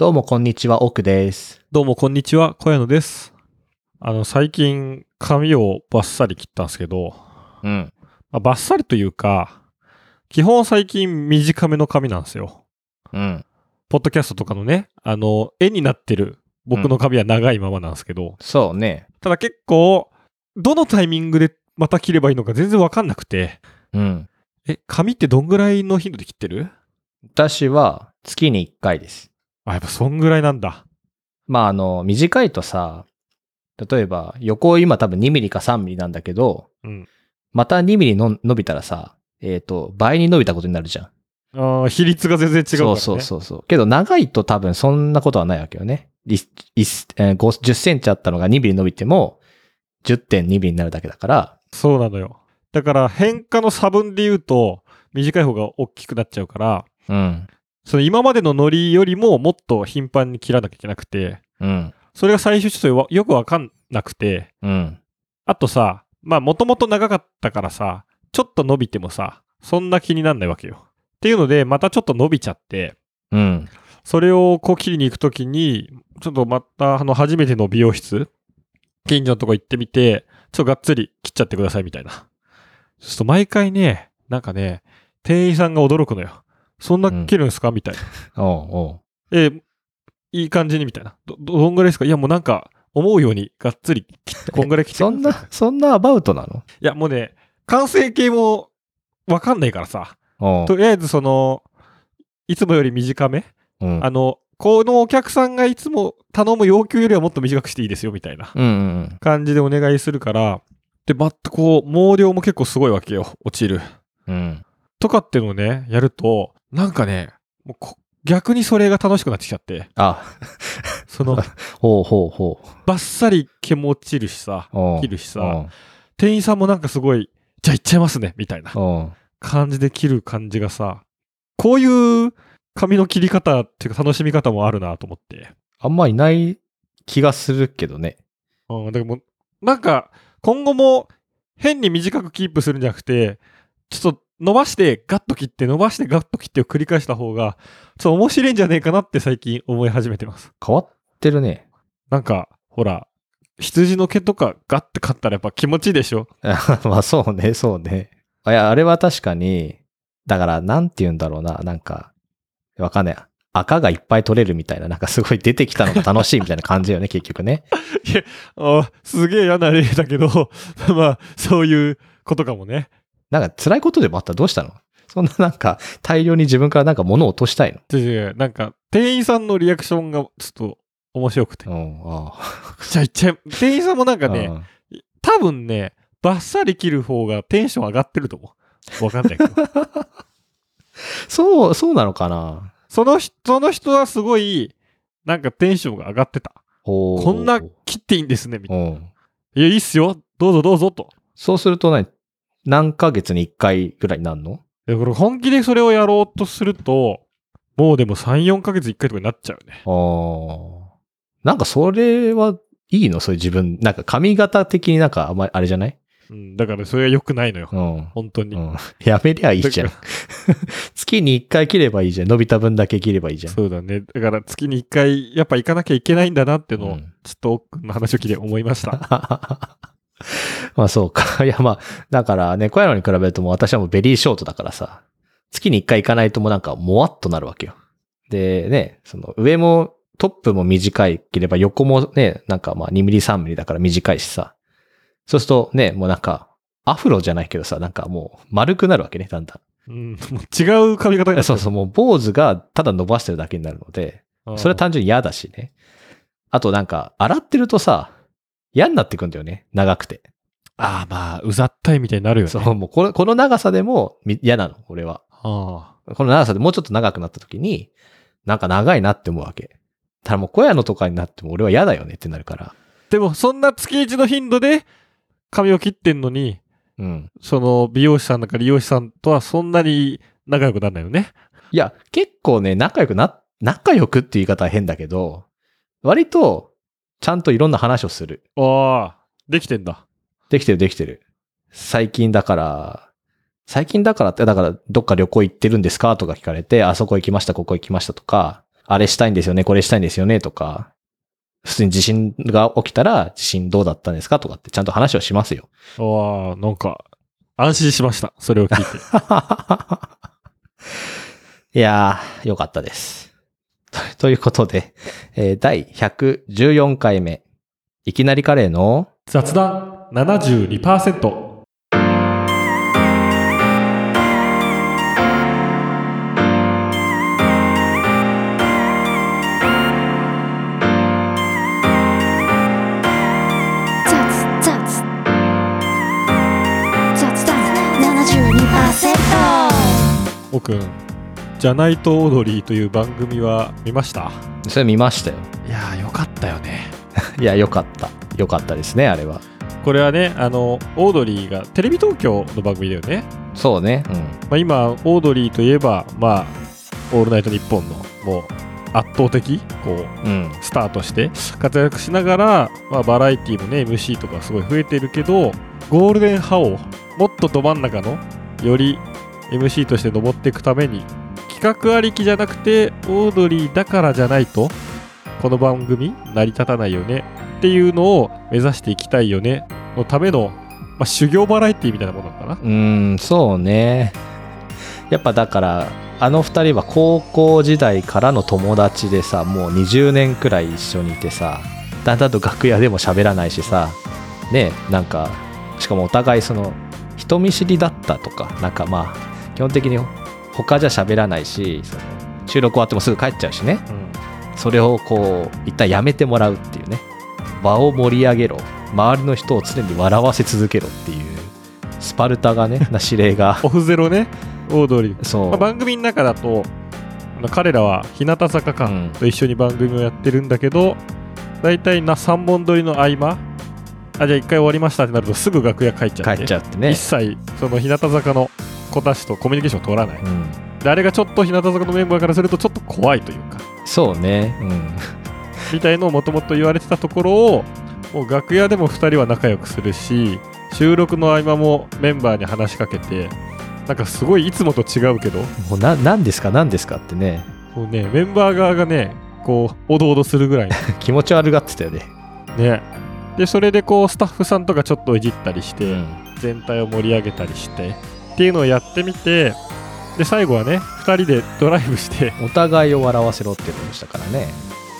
どうもこんにちは、奥です。どうもこんにちは、小屋野です。あの、最近髪をバッサリ切ったんですけど、うん。まあ、バッサリというか、基本最近短めの髪なんですよ。うん。ポッドキャストとかのね、あの、絵になってる僕の髪は長いままなんですけど、そうね。ただ結構、どのタイミングでまた切ればいいのか全然わかんなくて、うん。え、髪ってどんぐらいの頻度で切ってる？私は月に1回です。あ、やっぱそんぐらいなんだ。まあ、あの、短いとさ、例えば横今多分2ミリか3ミリなんだけど、うん。また2ミリの伸びたらさ、えっ、と、倍に伸びたことになるじゃん。ああ、比率が全然違うから、ね。そうそうそうそう。けど長いと多分そんなことはないわけよね。いいえー5 10センチあったのが2ミリ伸びても10.2ミリになるだけだから、そうなのよ。だから変化の差分で言うと、短い方が大きくなっちゃうから、うん。その今までのノリよりももっと頻繁に切らなきゃいけなくて、うん。それが最初ちょっとよくわかんなくて、うん。あとさ、まあもともと長かったからさ、ちょっと伸びてもさ、そんな気になんないわけよ。っていうので、またちょっと伸びちゃって、うん。それをこう切りに行くときに、ちょっとまたあの初めての美容室、近所のとこ行ってみて、ちょっとがっつり切っちゃってくださいみたいな。そうすると毎回ね、なんかね、店員さんが驚くのよ。そんな切るんですか、みたいな。おうおう。えーいい感じにみたいな。ど、どどんぐらいですか？いやもうなんか、思うようにがっつりこんぐらい切ってそんな、そんなアバウトなの？いやもうね、完成形もわかんないからさ。とりあえずその、いつもより短めうん。あの、このお客さんがいつも頼む要求よりはもっと短くしていいですよ、みたいなうんうん感じでお願いするから、で、またこう、毛量も結構すごいわけよ、落ちる。うん。うん。とかっていうのをね、やると、なんかね、もうこ逆にそれが楽しくなってきちゃって、あ、その、ほうほうほう。バッサリ毛も落ちるしさ、切るしさ、店員さんもなんかすごい、じゃあ行っちゃいますね、みたいな感じで切る感じがさ、こういう髪の切り方っていうか楽しみ方もあるなと思って。あんまいない気がするけどね。うん、でも、なんか、今後も変に短くキープするんじゃなくて、ちょっと伸ばしてガッと切って、伸ばしてガッと切ってを繰り返した方が、ちょっと面白いんじゃねえかなって最近思い始めてます。変わってるね。なんか、ほら、羊の毛とかガッて買ったらやっぱ気持ちいいでしょ？まあそうね、そうね。あいや、あれは確かに、だから、なんて言うんだろうな、なんか、わかんない。赤がいっぱい取れるみたいな、なんかすごい出てきたのが楽しいみたいな感じよね、結局ね。あすげえ嫌な例だけど、まあ、そういうことかもね。なんか辛いことでもあったらどうしたの？そんななんか大量に自分からなんか物を落としたいの？でなんか、店員さんのリアクションがちょっと面白くて。うん、あじゃあ行っちゃえ、店員さんもなんあ。かね、うん多分ね、バッサリ切る方がテンション上がってると思う。わかんないけど。そう、そうなのかな？その人、その人はすごい、なんかテンションが上がってた。こんな切っていいんですね、みたいな。うん。いや、いいっすよ。どうぞどうぞと。そうすると何何ヶ月に1回ぐらいになるの？で、これ本気でそれをやろうとすると、もうでも3、4ヶ月1回とかになっちゃうよね。ああ。なんかそれはいいの？そういう自分。なんか髪型的になんかあんまりあれじゃない？うん、だからそれが良くないのよ。うん。本当に。うん。やめりゃいいじゃんだ。月に1回切ればいいじゃん。伸びた分だけ切ればいいじゃん。そうだね。だから月に1回、やっぱ行かなきゃいけないんだなっていうのを、うんちょっと奥の話を聞いて思いました。まあそうか。いやまあ、だからね、小屋野に比べるともう私はもうベリーショートだからさ、月に1回行かないともうなんかもわっとなるわけよ。でね、その上もトップも短いければ横もね、なんかまあ2ミリ3ミリだから短いしさ。そうするとね、もうなんかアフロじゃないけどさ、なんかもう丸くなるわけね、だんだうん、もう違う髪型になっん。そうそう、もう坊主がただ伸ばしてるだけになるので、うんそれは単純に嫌だしね。あとなんか洗ってるとさ、嫌になってくんだよね、長くて。ああ、まあ、うざったいみたいになるよね。そう、もうこのこの長さでもみ嫌なの、俺は。あこの長さでもうちょっと長くなった時に、なんか長いなって思うわけ。ただもう小屋のとかになっても俺は嫌だよねってなるから。でも、そんな月一の頻度で髪を切ってんのに、うん。その美容師さんなんか利用師さんとはそんなに仲良くならないよね。いや、結構ね、仲良くな、仲良くって言い方は変だけど、割と、ちゃんといろんな話をする。ああ、できてんだ。できてるできてる。最近だから、最近だからって、だからどっか旅行行ってるんですか？とか聞かれて、あそこ行きました、ここ行きましたとか、あれしたいんですよね、これしたいんですよね、とか、普通に地震が起きたら、地震どうだったんですか？とかってちゃんと話をしますよ。わあ、なんか、安心しました。それを聞いて。いやー、よかったです。と ということで、えー第114回目、いきなりカレーの、雑談。72%。雑雑。雑談。72%おくん、じゃないとオードリーという番組は見ました？それ見ましたよ。いやー、よかったよね。いや、よかった。よかったですね、あれは。これはね、あの、オードリーがテレビ東京の番組だよね。そうね。うん。まあ、今、オードリーといえば、まあ、オールナイトニッポンの、もう、圧倒的、こう、うん。スターとして活躍しながら、まあ、バラエティーもね MC とかすごい増えてるけどゴールデンハオもっとど真ん中のより MC として登っていくために企画ありきじゃなくてオードリーだからじゃないとこの番組成り立たないよねっていうのを目指していきたいよねのための、まあ、修行バラエティみたいなものかなうん、そうね。やっぱだから、あの二人は高校時代からの友達でさ、もう20年くらい一緒にいてさ、だんだんと楽屋でも喋らないしさ、ね、なんか、しかもお互いその、人見知りだったとか、なんかまあ、基本的に他じゃ喋らないし、収録終わってもすぐ帰っちゃうしね。うん。それをこう一旦やめてもらうっていうね。場を盛り上げろ。周りの人を常に笑わせ続けろっていうスパルタがねな指令が。オフゼロね。オードリーそう、まあ、番組の中だと彼らは日向坂か、うん。と一緒に番組をやってるんだけど大体な3本撮りの合間あじゃあ1回終わりましたってなるとすぐ楽屋帰っちゃって。帰っちゃうってね。一切その日向坂の子たちとコミュニケーションを取らない、うん、であれがちょっと日向坂のメンバーからするとちょっと怖いというか。そうね。うん。みたいのをもともと言われてたところをもう楽屋でも2人は仲良くするし収録の合間もメンバーに話しかけてなんかすごいいつもと違うけど。もうな何ですか？何ですかってね。もうねメンバー側がねこうおどおどするぐらい。の 気持ち悪がってたよね、ね。でそれでこうスタッフさんとかちょっといじったりして、うん。全体を盛り上げたりしてっていうのをやってみてで最後はね2人でドライブしてお互いを笑わせろってことでしたからね。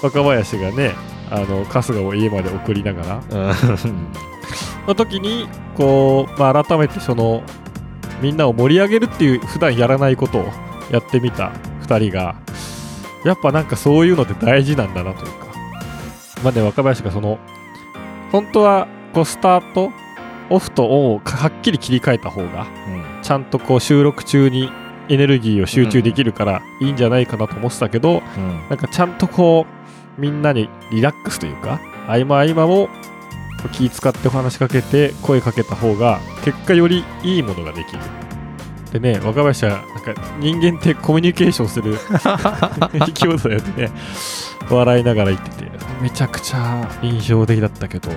若林がねあの春日を家まで送りながらうん。の時にこう、まあ、改めてそのみんなを盛り上げるっていう普段やらないことをやってみた2人がやっぱなんかそういうのって大事なんだなというか。まあね若林がその本当はこうスタートオフとオンをはっきり切り替えた方がちゃんとこう収録中にエネルギーを集中できるからいいんじゃないかなと思ってたけど、うん。なんかちゃんとこうみんなにリラックスというか合間合間も気使ってお話しかけて声かけた方が結果よりいいものができる。でね若林はなんか人間ってコミュニケーションする生き物だよってね笑いながら言っててめちゃくちゃ印象的だったけど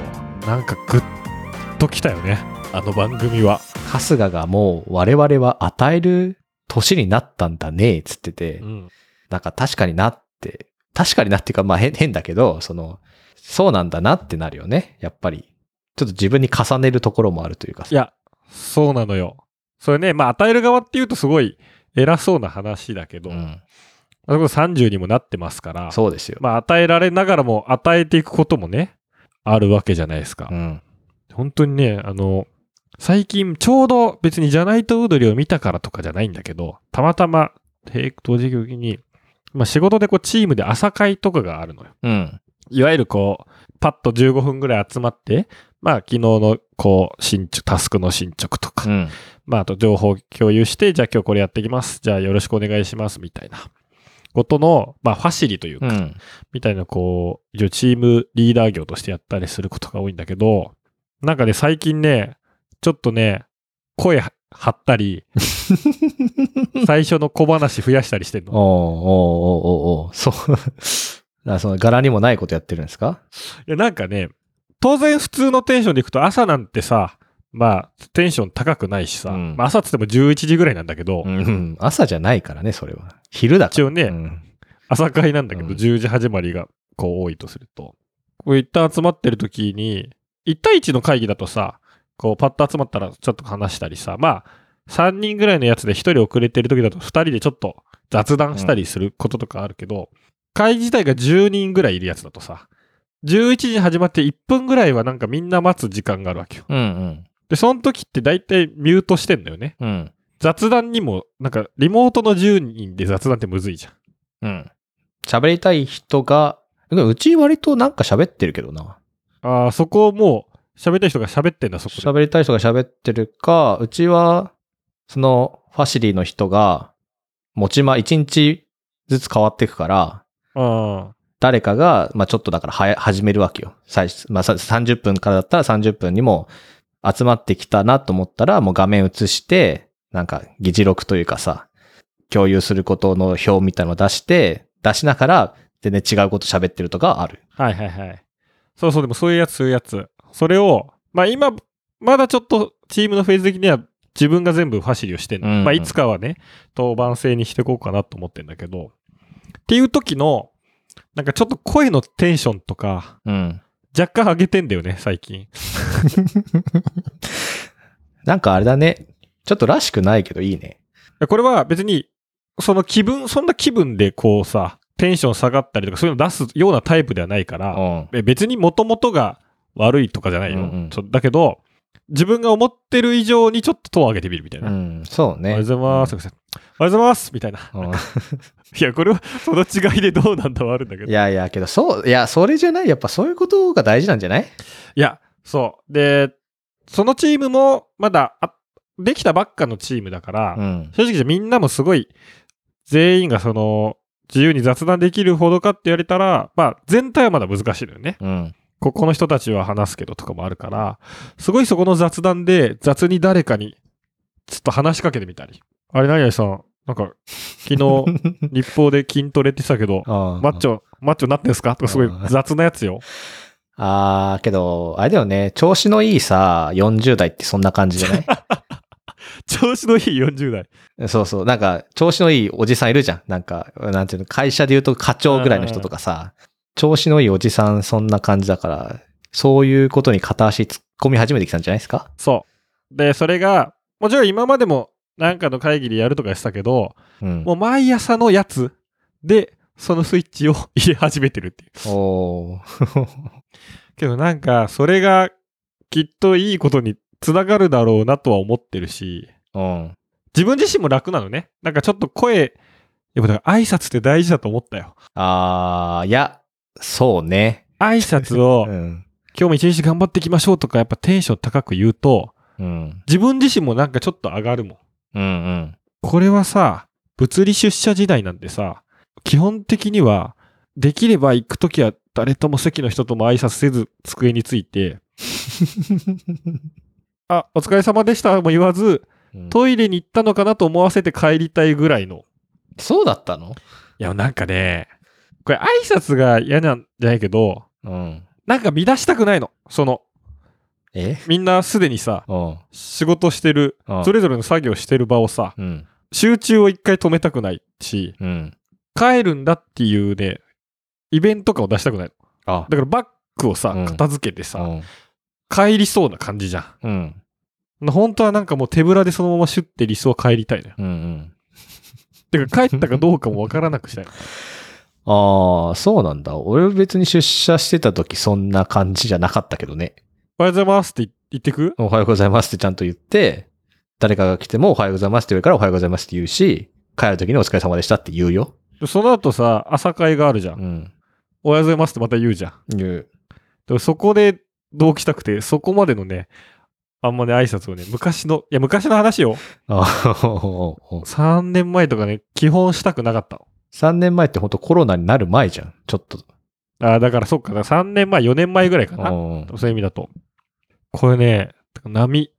なんかグッときたよねあの番組は春日がもう我々は与える年になったんだねつってて、うんなんか確かになって、確かになっていうかまあ変変だけど、その、そうなんだなってなるよね。やっぱり。ちょっと自分に重ねるところもあるというかさいや、そうなのよ。それね、まあ与える側っていうとすごい偉そうな話だけど、うん。あそこ30にもなってますから、そうですよ。まあ与えられながらも与えていくこともね、あるわけじゃないですか。うん。本当にね、あの、最近ちょうど別にじゃないとウードリーを見たからとかじゃないんだけど、たまたま、並同時期に、まあ仕事でこうチームで朝会とかがあるのよ。うん。いわゆるこう、パッと15分ぐらい集まって、まあ昨日のこう、進捗、タスクの進捗とか、うん。まあ、あと情報共有して、じゃあ今日これやっていきます。じゃあよろしくお願いします。みたいなことの、まあ、ファシリというか、うん。みたいな、こう、一応チームリーダー業としてやったりすることが多いんだけど、なんかね、最近ね、ちょっとね、声張ったり、最初の小話増やしたりしてんの。おうおうおうおうおうそう。だからその柄にもないことやってるんですか？いや、なんかね、当然普通のテンションでいくと朝なんてさ、まあ、テンション高くないしさ、うんまあ朝っつっても11時ぐらいなんだけど、うん。朝じゃないからね、それは。昼だから。一応ね、うん朝会なんだけど、うん10時始まりがこう多いとすると。こう一旦集まってる時に、1対1の会議だとさ、こうパッと集まったらちょっと話したりさ、まあ、3人ぐらいのやつで1人遅れてる時だと2人でちょっと雑談したりすることとかあるけど、会議自体が10人ぐらいいるやつだとさ、11時に始まって1分ぐらいはなんかみんな待つ時間があるわけよ。うんうん。で、その時って大体ミュートしてんだよね。うん。雑談にも、なんかリモートの10人で雑談ってむずいじゃん。うん。喋りたい人が、うち割となんか喋ってるけどな。ああ、そこをもう喋りたい人が喋ってんだ、そこで。喋りたい人が喋ってるか、うちは、そのファシリの人が、持ちま、1日ずつ変わっていくから、あ誰かが、まあちょっとだからはや始めるわけよ。最初、まあさ30分からだったら30分にも集まってきたなと思ったら、もう画面映して、なんか議事録というかさ、共有することの表みたいなのを出して、出しながら全然違うこと喋ってるとかある。あ。はいはいはい。そうそう、でもそういうやつ、そういうやつ。それを、まあ今、まだちょっとチームのフェーズ的には自分が全部ファシリをしてんの。うんうんまあいつかはね、当番制にしていこうかなと思ってんだけど、っていう時の、なんかちょっと声のテンションとか、うん。若干上げてんだよね、最近。なんかあれだね。ちょっとらしくないけどいいね。これは別に、その気分、そんな気分でこうさ、テンション下がったりとかそういうの出すようなタイプではないから、うん。え別に元々が悪いとかじゃないよ。うんうんだけど、自分が思ってる以上にちょっとトを上げてみるみたいな。うん、そうおはようね。ございます。おはようございます。みたいな。うん いや、これはその違いでどうなんだはあるんだけど。いやいや、けど、そう、いや、それじゃない？やっぱそういうことが大事なんじゃない？いや、そう。で、そのチームもまだあできたばっかのチームだから、うん。正直じゃみんなもすごい、全員がその、自由に雑談できるほどかって言われたら、まあ、全体はまだ難しいのよね。うん。ここの人たちは話すけどとかもあるから、すごいそこの雑談で雑に誰かにちょっと話しかけてみたり。あれ、何々さん、なんか、昨日、日報で筋トレって言ってたけど、ママッチョ、マッチョなってんすか？とかすごい雑なやつよ。あー、けど、あれだよね。調子のいいさ、40代ってそんな感じじゃない？調子のいい40代。そうそう。なんか、調子のいいおじさんいるじゃん。なんか、なんていうの、会社で言うと課長ぐらいの人とかさ、調子のいいおじさんそんな感じだから、そういうことに片足突っ込み始めてきたんじゃないですか？そう。で、それが、もちろん今までもなんかの会議でやるとかしてたけど、うん。もう毎朝のやつで、そのスイッチを入れ始めてるっていう。おー。けどなんか、それがきっといいことにつながるだろうなとは思ってるし、うん。自分自身も楽なのね。なんかちょっと声、やっぱだから挨拶って大事だと思ったよ。あー、いや、そうね。挨拶を、うん。今日も一日頑張っていきましょうとか、やっぱテンション高く言うと、うん。自分自身もなんかちょっと上がるもん。うんうん。これはさ、物理出社時代なんでさ、基本的には、できれば行くときは誰とも席の人とも挨拶せず机について、あ、お疲れ様でしたも言わず、うんトイレに行ったのかなと思わせて帰りたいぐらいの。そうだったの？いや、なんかね、これ挨拶が嫌なんじゃないけど、うん。なんか乱したくないの。その、え？みんなすでにさ、うん。仕事してる、うんそれぞれの作業してる場をさ、うん。集中を一回止めたくないし、うん。帰るんだっていうね、イベント感を出したくないの。あ、だからバッグをさ、うん片付けてさ、うん。帰りそうな感じじゃん。うん。本当はなんかもう手ぶらでそのままシュッて理想帰りたいのよ。うんうん。てか帰ったかどうかもわからなくしたいの。ああ、そうなんだ。俺別に出社してた時そんな感じじゃなかったけどね。おはようございますって言ってく？おはようございますってちゃんと言って、誰かが来てもおはようございますって言うからおはようございますって言うし、帰る時にお疲れ様でしたって言うよ。その後さ、朝会があるじゃん。うん。おはようございますってまた言うじゃん。言う。でもそこで同期したくて、そこまでのね、あんまね、挨拶をね、昔の、いや、昔の話よ。あ3年前とかね、基本したくなかったの。3年前って本当コロナになる前じゃん。ちょっと。ああ、だからそっか、だから3年前、4年前ぐらいかな。うんそういう意味だと。これね、波、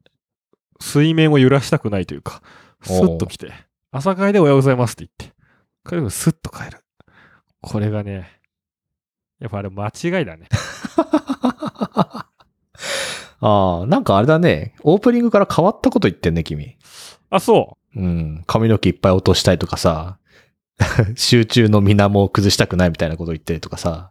水面を揺らしたくないというか、スッと来て、朝会でおはようございますって言って、これもスッと帰る。これがね、やっぱあれ間違いだね。ああ、なんかあれだね。オープニングから変わったこと言ってんね、君。あ、そうん。髪の毛いっぱい落としたいとかさ、集中の水面を崩したくないみたいなことを言ってるとかさ。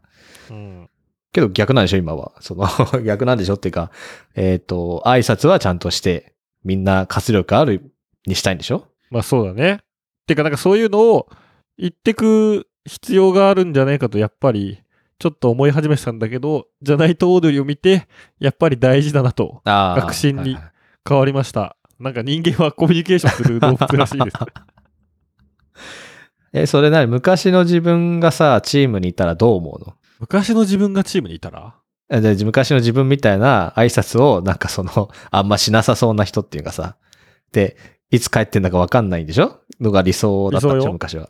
うん。けど逆なんでしょ、今は。その、逆なんでしょっていうか、えっ、と、挨拶はちゃんとして、みんな活力あるにしたいんでしょ？まあそうだね。てかなんかそういうのを言ってく必要があるんじゃないかと、やっぱり、ちょっと思い始めてたんだけど、じゃないとオードリーを見て、やっぱり大事だなとあ確信にはいはい変わりました。なんか人間はコミュニケーションする動物らしいです。え、それなに昔の自分がさ、チームにいたらどう思うの？昔の自分がチームにいたら？えで昔の自分みたいな挨拶をなんかその、あんましなさそうな人っていうかさ、で、いつ帰ってんだかわかんないんでしょ？のが理想だったんでしょ昔は。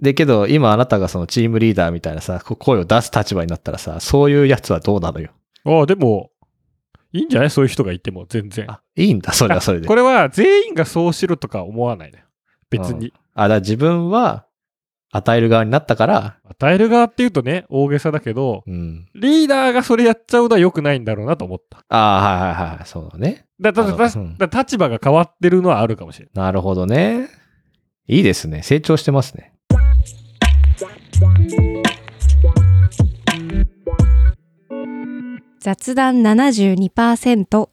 で、けど今あなたがそのチームリーダーみたいなさ、こ声を出す立場になったらさ、そういうやつはどうなのよ？ああ、でも、いいんじゃない？そういう人がいても全然。あ、いいんだ、それはそれで。これは全員がそうしろとか思わないね。別に。あ、だから自分は与える側になったから、与える側っていうとね、大げさだけど、うん。リーダーがそれやっちゃうのは良くないんだろうなと思った。ああ、はいはいはい、そうだね。だだだだ立場が変わってるのはあるかもしれない。なるほどね。いいですね。成長してますね。雑談72%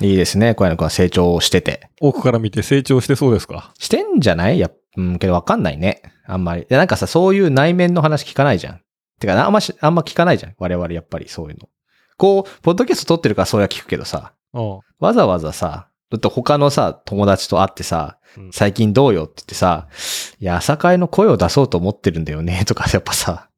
いいですね。小柳君は成長してて。奥から見て成長してそうですか？してんじゃない？やっうん、けどわかんないね。あんまり。でなんかさ、そういう内面の話聞かないじゃん。てか、あんまし、あんま聞かないじゃん。我々やっぱりそういうの。こう、ポッドキャスト撮ってるからそれは聞くけどさ、うん。わざわざさ、だって他のさ、友達と会ってさうん、最近どうよって言ってさ、いや、朝会の声を出そうと思ってるんだよね、とか、やっぱさ、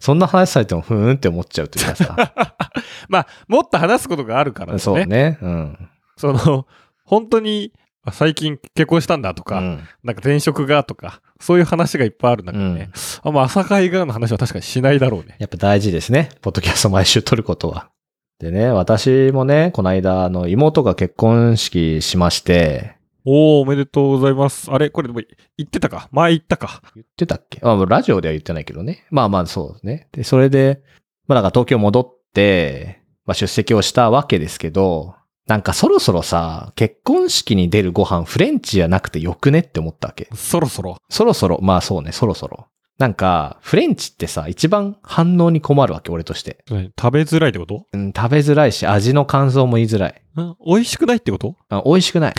そんな話されても、ふーんって思っちゃうというかさ。まあ、もっと話すことがあるからね。そうね。うん。その、本当に、あ最近結婚したんだとか、うんなんか転職がとか、そういう話がいっぱいある中でね、あんま朝会がの話は確かにしないだろうね。やっぱ大事ですね。ポッドキャスト毎週撮ることは。でね、私もね、この間、あの、妹が結婚式しまして、おー、おめでとうございます。あれ？これでも言ってたか？前言ったか？言ってたっけ？あ、ラジオでは言ってないけどね。まあまあ、そうですね。で、それで、まあなんか東京戻って、まあ出席をしたわけですけど、なんかそろそろさ、結婚式に出るご飯フレンチじゃなくてよくねって思ったわけ。そろそろ。そろそろ、まあそうね、そろそろ。なんか、フレンチってさ、一番反応に困るわけ、俺として。何？食べづらいってこと？うん、食べづらいし、味の感想も言いづらい。ん美味しくないってこと？あ美味しくない。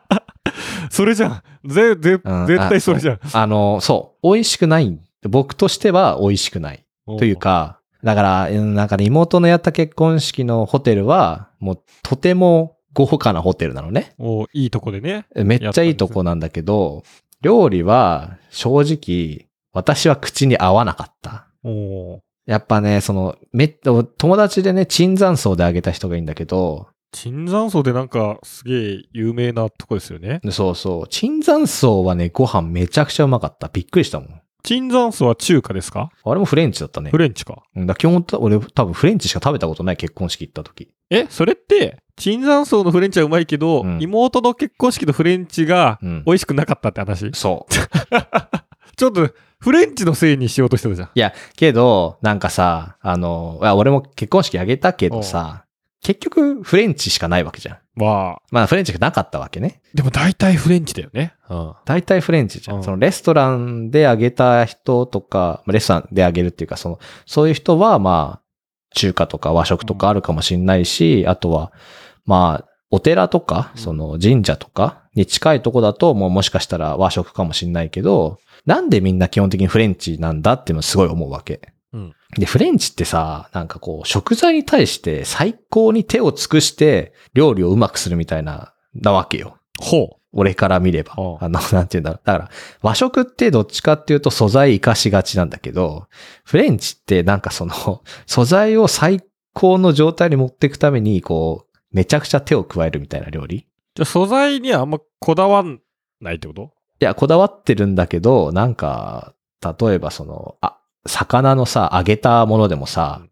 それじゃん。ぜ、ぜ、うん絶対それじゃん。あの、そう、美味しくない。僕としては美味しくない。というか、だから、うんなんかね、妹のやった結婚式のホテルは、もうとても豪華なホテルなのね。おーいいとこでね。めっちゃいいとこなんだけど、料理は正直、私は口に合わなかった。おーやっぱね、その、め、友達でね、椿山荘であげた人がいいんだけど、椿山荘でなんかすげえ有名なとこですよね。そうそう、椿山荘はね、ご飯めちゃくちゃうまかった。びっくりしたもん。椿山荘は中華ですか？あれもフレンチだったねフ。レンチか。うんだ基本、俺多分フレンチしか食べたことない結婚式行った時。え、それって、椿山荘のフレンチはうまいけど、うん妹の結婚式のフレンチがうん。美味しくなかったって話？そう。ちょっと、フレンチのせいにしようとしてたじゃん。いや、けど、なんかさ、あの、俺も結婚式あげたけどさ、結局フレンチしかないわけじゃん。まあ、まあフレンチがなかったわけね。でも大体フレンチだよね。うん。大体フレンチじゃん。うんそのレストランであげた人とか、まあレストランであげるっていうか、その、そういう人はまあ、中華とか和食とかあるかもしんないし、あとは、まあ、お寺とか、うんその神社とかに近いとこだと、もうもしかしたら和食かもしんないけど、なんでみんな基本的にフレンチなんだっていうのすごい思うわけ。うんで、フレンチってさ、なんかこう、食材に対して最高に手を尽くして料理をうまくするみたいな、なわけよ。ほ俺から見れば。あの、なんていうんだろう。だから、和食ってどっちかっていうと素材活かしがちなんだけど、フレンチってなんかその、素材を最高の状態に持っていくために、こう、めちゃくちゃ手を加えるみたいな料理。いじゃあ素材にはあんまこだわんないってこと？や、こだわってるんだけど、なんか、例えばその、あ、魚のさ、揚げたものでもさ、うん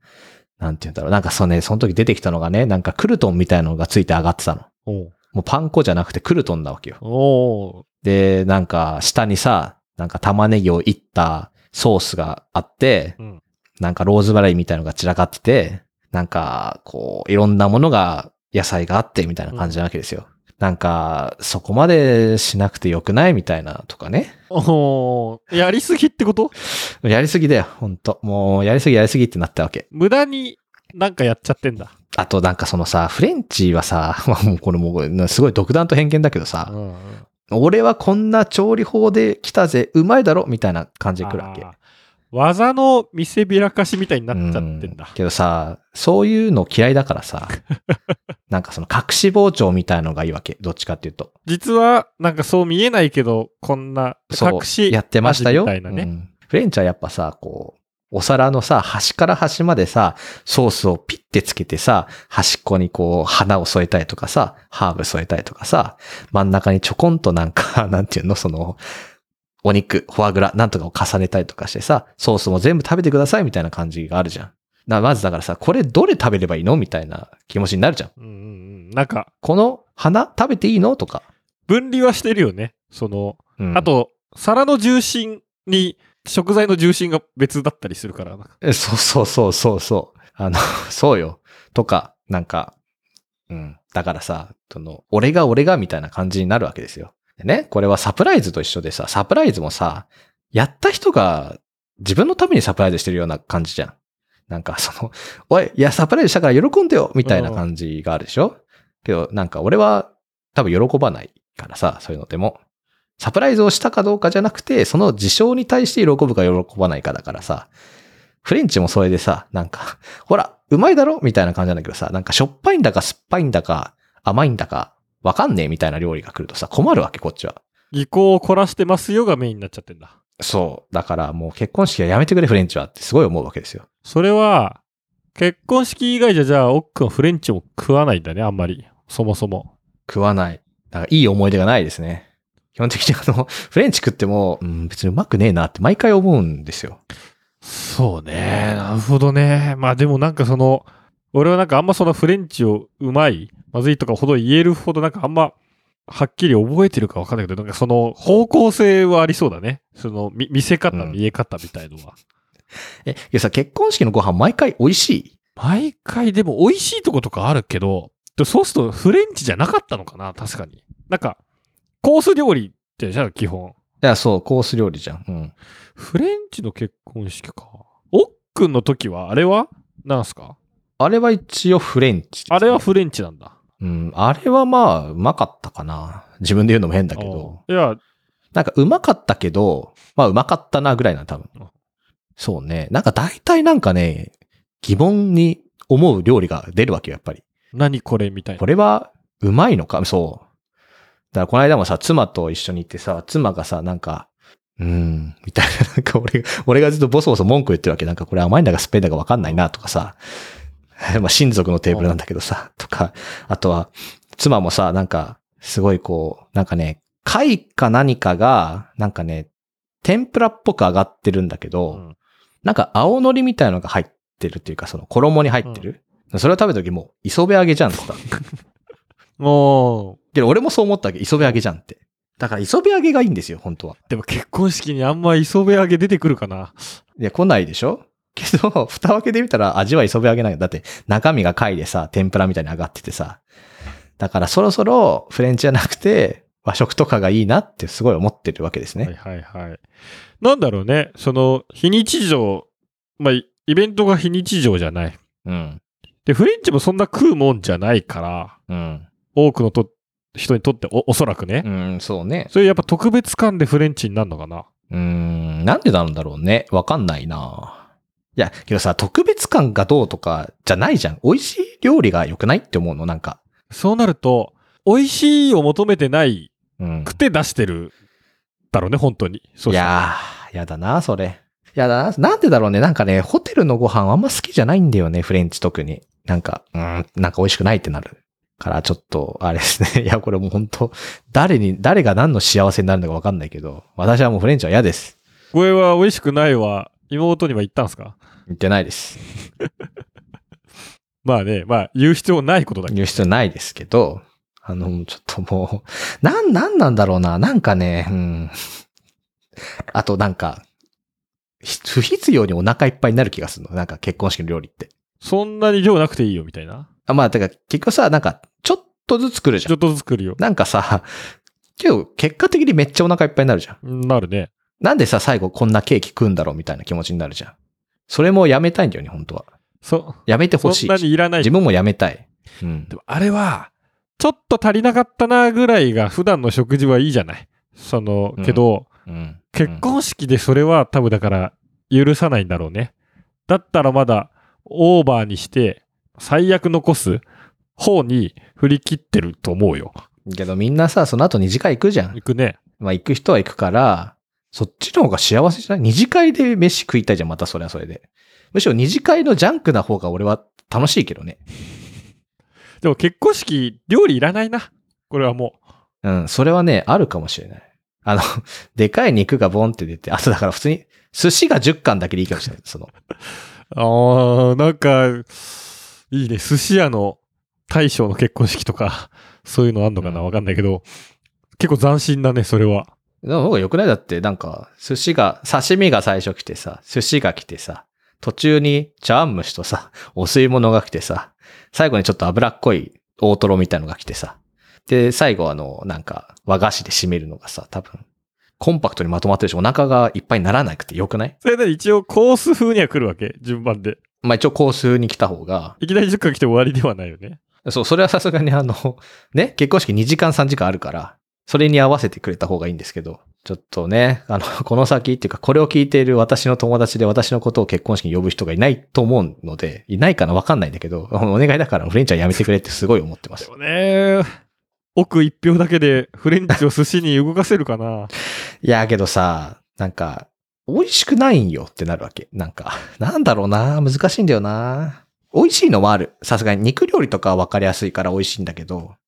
なんていうんだろう。なんかそのね、その時出てきたのがね、なんかクルトンみたいなのがついて上がってたの。おもうパン粉じゃなくてクルトンなわけよ。おで、なんか、下にさ、なんか玉ねぎをいったソースがあって、うんなんかローズマリーみたいのが散らかってて、なんか、こう、いろんなものが、野菜があってみたいな感じなわけですよ。なんか、そこまでしなくてよくないみたいなとかね。おーやりすぎってこと？やりすぎだよ、ほんと。もう、やりすぎやりすぎってなったわけ。無駄になんかやっちゃってんだ。あとなんかそのさ、フレンチはさ、まあもうこれもう、すごい独断と偏見だけどさ、うんうん俺はこんな調理法で来たぜ、うまいだろみたいな感じで来るわけ。技の見せびらかしみたいになっちゃってんだう。けどさ、そういうの嫌いだからさ、なんかその隠し包丁みたいのがいいわけ。どっちかっていうと。実は、なんかそう見えないけど、こんな隠しやってましたよ。味みたいなね。うんフレンチはやっぱさ、こう、お皿のさ、端から端までさ、ソースをピッてつけてさ、端っこにこう、花を添えたりとかさ、ハーブ添えたりとかさ、真ん中にちょこんとなんか、なんていうの、その、お肉、フォアグラ、なんとかを重ねたりとかしてさ、ソースも全部食べてくださいみたいな感じがあるじゃん。だまずだからさ、これどれ食べればいいのみたいな気持ちになるじゃん。うんうんうん。なんか、この花食べていいの？とか。分離はしてるよね。その、うんあと、皿の重心に、食材の重心が別だったりするから。えそうそうそうそうそう。あの、そうよ。とか、なんか、うん。だからさ、その、俺が俺がみたいな感じになるわけですよ。でね、これはサプライズと一緒でさ、サプライズもさ、やった人が自分のためにサプライズしてるような感じじゃん。なんかその、おい、いや、サプライズしたから喜んでよみたいな感じがあるでしょ？けど、なんか俺は多分喜ばないからさ、そういうのでも。サプライズをしたかどうかじゃなくて、その事象に対して喜ぶか喜ばないかだからさ、フレンチもそれでさ、なんか、ほら、うまいだろ？みたいな感じなんだけどさ、なんかしょっぱいんだか酸っぱいんだか甘いんだかわかんねえみたいな料理が来るとさ、困るわけ、こっちは。技巧を凝らしてますよがメインになっちゃってんだ。そう。だからもう結婚式はやめてくれ、フレンチはってすごい思うわけですよ。それは、結婚式以外じゃじゃあ、奥くんはフレンチも食わないんだね、あんまり。そもそも。食わない。だからいい思い出がないですね。基本的にあの、フレンチ食っても、うん、別にうまくねえなって毎回思うんですよ。そうね。なるほどね。まあでもなんかその、俺はなんかあんまそのフレンチをうまい、まずいとかほど言えるほどなんかあんま、はっきり覚えてるかわかんないけど、なんかその方向性はありそうだね。その見見せ方、うん見え方みたいのは。え、いやさ、結婚式のご飯毎回美味しい？毎回でも美味しいとことかあるけど、でそうするとフレンチじゃなかったのかな確かに。なんか、コース料理ってじゃあ基本。いや、そう、コース料理じゃん。うん。フレンチの結婚式か。おっくんの時は、あれは？なんすか？あれは一応フレンチね、あれはフレンチなんだ。うん、あれはまあ、うまかったかな。自分で言うのも変だけど。いや、なんかうまかったけど、まあうまかったなぐらいな、多分あ。そうね。なんか大体なんかね、疑問に思う料理が出るわけよ、やっぱり。何これみたいなこ。れはうまいのか？そう。だからこの間もさ、妻と一緒に行ってさ、妻がさ、なんか、うーん、みたいな、なんか俺が、俺がずっとボソボソ文句言ってるわけ。なんかこれ甘いんだか酸っぱいんだかわかんないなとかさ。まあ親族のテーブルなんだけどさ、とか、あとは、妻もさ、なんか、すごいこう、なんかね、貝か何かが、なんかね、天ぷらっぽく上がってるんだけど、うんなんか青のりみたいなのが入ってるっていうか、その衣に入ってる。それを食べた時もう、磯辺揚げじゃんって言った。おーけど俺もそう思ったわけ。磯辺揚げじゃんって。だから磯辺揚げがいいんですよ、本当は。でも結婚式にあんま磯辺揚げ出てくるかないや、来ないでしょ？けど、蓋開けてみたら味は磯辺揚げない。だって中身が貝でさ、天ぷらみたいに上がっててさ。だからそろそろフレンチじゃなくて和食とかがいいなってすごい思ってるわけですね。はいはいはい。なんだろうね。その、非日常、まあ、イイベントが非日常じゃない。うん。で、フレンチもそんな食うもんじゃないから、うん。多くのと人にとっておおそらくね。うん、そうね。それやっぱ特別感でフレンチになるのかなうーん、なんでなんだろうね。わかんないないや、けどさ、特別感がどうとかじゃないじゃん。美味しい料理が良くないって思うの、なんか。そうなると、美味しいを求めてないうん。くて出してるだろうね、本当に。そういやー、やだな、それ。やだな。なんでだろうね？なんかね、ホテルのご飯あんま好きじゃないんだよね、フレンチ特に。なんか、うーん、なんか美味しくないってなる。から、ちょっと、あれですね。いや、これもう本当誰に、誰が何の幸せになるのかわかんないけど、私はもうフレンチは嫌です。これは美味しくないは、妹には言ったんすか？言ってないです。まあね、まあ言う必要ないことだけど。言う必要ないですけど、あの、ちょっともう、なん、なんなんだろうな。なんかね、うん。あとなんか、ひ不必要にお腹いっぱいになる気がするの。なんか結婚式の料理って。そんなに量なくていいよ、みたいな？あまあ、てか、結局さ、なんか、ちょっとずつ来るじゃんちょっ。とずつ来るよ。なんかさ、けど結果的にめっちゃお腹いっぱいになるじゃん。なるね。なんでさ、最後こんなケーキ食うんだろうみたいな気持ちになるじゃん。それもやめたいんだよね、本当は。そ、やめてほしいそんな。にいらない自。分もやめたい。うんで。もあれは、ちょっと足りなかったなぐらいが普段の食事はいいじゃない？その、けど、うん結婚式でそれは多分だから許さないんだろうね。だったらまだオーバーにして最悪残す方に振り切ってると思うよ。けどみんなさ、その後二次会行くじゃん。行くね。まあ行く人は行くから、そっちの方が幸せじゃない？二次会で飯食いたいじゃん、またそれはそれで。むしろ二次会のジャンクな方が俺は楽しいけどね。でも結婚式料理いらないな。これはもうん、それはね、あるかもしれない。あの、でかい肉がボンって出て、あとだから普通に、寿司が10貫だけでいいかもしれない。その、う。あー、なんか、いいね。寿司屋の大将の結婚式とか、そういうのあんのかな？うんわかんないけど、結構斬新だね、それは。でも僕は良くない？だって、なんか、寿司が、刺身が最初来てさ、寿司が来てさ、途中に茶碗蒸しとさ、お吸い物が来てさ、最後にちょっと脂っこい大トロみたいのが来てさ、で、最後あの、なんか、和菓子で締めるのがさ、多分、コンパクトにまとまってるし、お腹がいっぱいにならなくて良くない？それで一応コース風には来るわけ？順番で。まあ一応コースに来た方が、いきなり10回来て終わりではないよね。そう、それはさすがにあの、ね、結婚式2時間3時間あるから、それに合わせてくれた方がいいんですけど、ちょっとね、あの、この先っていうか、これを聞いている私の友達で私のことを結婚式に呼ぶ人がいないと思うので、いないかなわかんないんだけど、お願いだからフレンチはやめてくれってすごい思ってま。ですもね、奥一票だけでフレンチを寿司に動かせるかな。いや、けどさ、なんか、美味しくないんよってなるわけ。なんか、なんだろうな、難しいんだよな。美味しいのもある。さすがに肉料理とかは分かりやすいから美味しいんだけど、い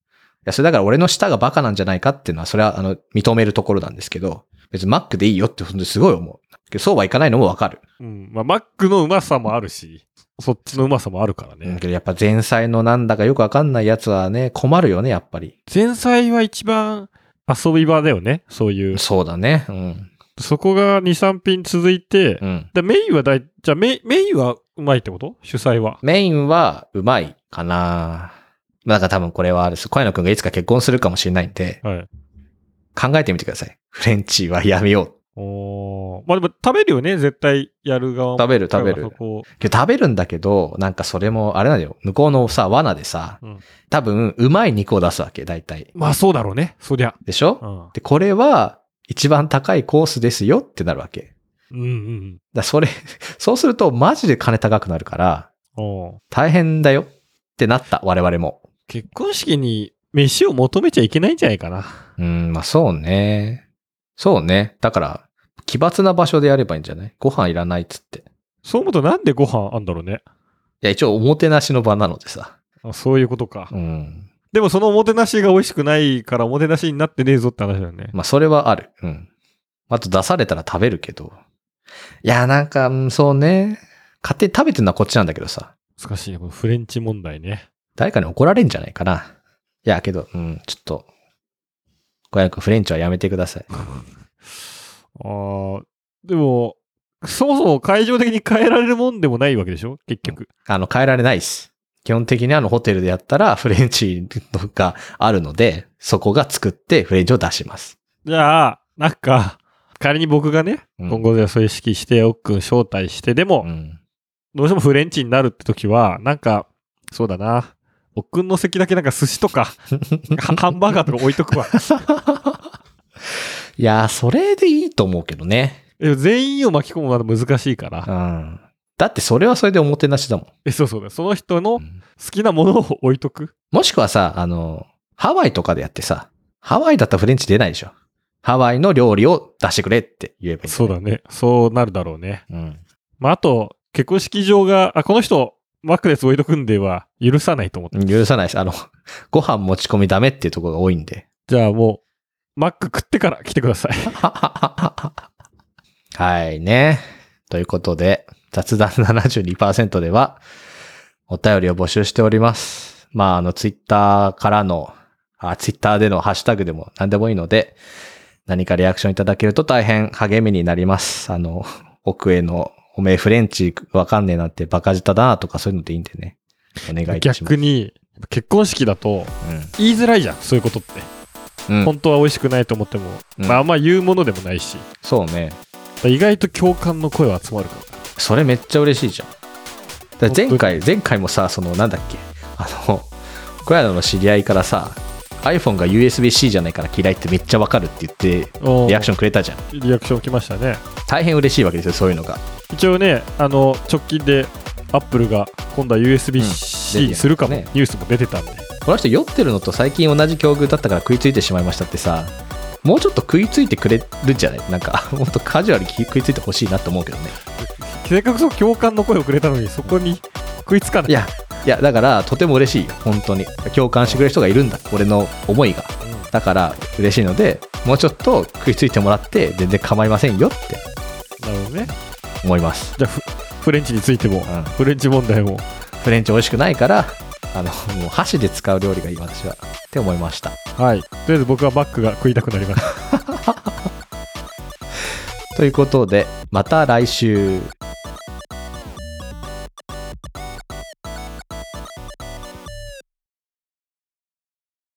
や、それだから俺の舌がバカなんじゃないかっていうのは、それは、あの、認めるところなんですけど、別にマックでいいよって本当にすごい思う。そうはいかないのもわかる。うん。まあ、マックのうまさもあるし、そっちのうまさもあるからうんね。けどやっぱ前菜のなんだかよくわかんないやつはね、困るよね、やっぱり。前菜は一番遊び場だよね。そういう。そうだね。うん。そこが2、3品続いて、うん。でメインはだい、じゃあメインメインはうまいってこと？主催は。メインはうまいかなまあ、なんか多分これはあれです。小谷野くんがいつか結婚するかもしれないんで、はい。考えてみてください。フレンチはやめよう。おーまあでも食べるよね、絶対やる側も。食べる食べる食べるんだけど、なんかそれも、あれなんだよ。向こうのさ、罠でさ、うん多分、うまい肉を出すわけ、大体。まあそうだろうね、そりゃ。でしょ？うん。で、これは、一番高いコースですよってなるわけ。うんうんだそれ、そうすると、マジで金高くなるから、大変だよってなった、我々も。結婚式に飯を求めちゃいけないんじゃないかな。うん、まあそうね。そうね。だから、奇抜な場所でやればいいんじゃない？ご飯いらないっつって。いそう思うとなんでご飯あんだろうね。や、一応おもてなしの場なのでさ。あそういうことか。うん。でもそのおもてなしが美味しくないからおもてなしになってねえぞって話だよね。まあそれはある。うん。あと出されたら食べるけど。いや、なんか、うんそうね。勝手に食べてるのはこっちなんだけどさ。難しいね、このフレンチ問題ね。誰かに怒られんじゃないかな。いや、けど、うん、ちょっと、小谷君フレンチはやめてください。ああ、でも、そもそも会場的に変えられるもんでもないわけでしょ？結局。あの、変えられないです。基本的にあの、ホテルでやったらフレンチがあるので、そこが作ってフレンチを出します。じゃあ、なんか、仮に僕がね、うん今後ではそういう式して、奥くん招待して、でも、うん。どうしてもフレンチになるって時は、なんか、そうだな。奥くんの席だけなんか寿司とか、ハ ハンバーガーとか置いとくわ。いやー、それでいいと思うけどね。え全員を巻き込むのは難しいかうら。ん。だってそれはそれでおもてなしだもん。え、そうそうだ。その人の好うんきなものを置いとく？もしくはさ、あの、ハワイとかでやってさ、ハワイだったらフレンチ出ないでしょ。ハワイの料理を出してくれって言えばいいんそうだね。そうなるだろうね。うん。まあ、あと、結婚式場が、あ、この人、マックレス置いとくんでは許さないと思って。許さないです。あの、ご飯持ち込みダメっていうところが多いんで。じゃあもう、マック食ってから来てください。はいね。ということで、雑談72%では、お便りを募集しております。まあ、あの、ツイッターからの、あ、ツイッターでのハッシュタグでも何でもいいので、何かリアクションいただけると大変励みになります。あの、奥への、おめえフレンチわかんねえなんてバカ舌だなとかそういうのでいいんでね。お願いいたします。逆に、結婚式だと言いづらいじゃん、そういうことって。うん。うん本当は美味しくないと思っても、うんまああんま言うものでもないし、そうね。意外と共感の声は集まるから。それめっちゃ嬉しいじゃん。だ前回、前回もさ、その、なんだっけ、あの、小屋の知り合いからさ、iPhone が USB-C じゃないから嫌いってめっちゃわかるって言って、リアクションくれたじゃん。ン。リアクション来ましたね。大変嬉しいわけですよ、そういうのが。一応ね、あの、直近で、アップルが今度はうん USB-C にするかも、ねニュースも出てたんで。この人酔ってるのと最近同じ境遇だったから食いついてしまいましたってさ、もうちょっと食いついてくれるんじゃない？なんか、もっとカジュアルに食いついてほしいなと思うけどね。せっかくその共感の声をくれたのに、そこに食いつかない。いや、いや、だから、とても嬉しいよ、本当に。共感してくれる人がいるんだ、俺の思いが。うんだから、嬉しいので、もうちょっと食いついてもらって、全然構いませんよってなるほどね。思います。じゃあフ、フレンチについても、うんフレンチ問題も。フレンチ美味しくないから、あの、もう箸で使う料理がいい、私は。って思いました。はい。とりあえず僕はマックが食いたくなりました。ということで、また来週。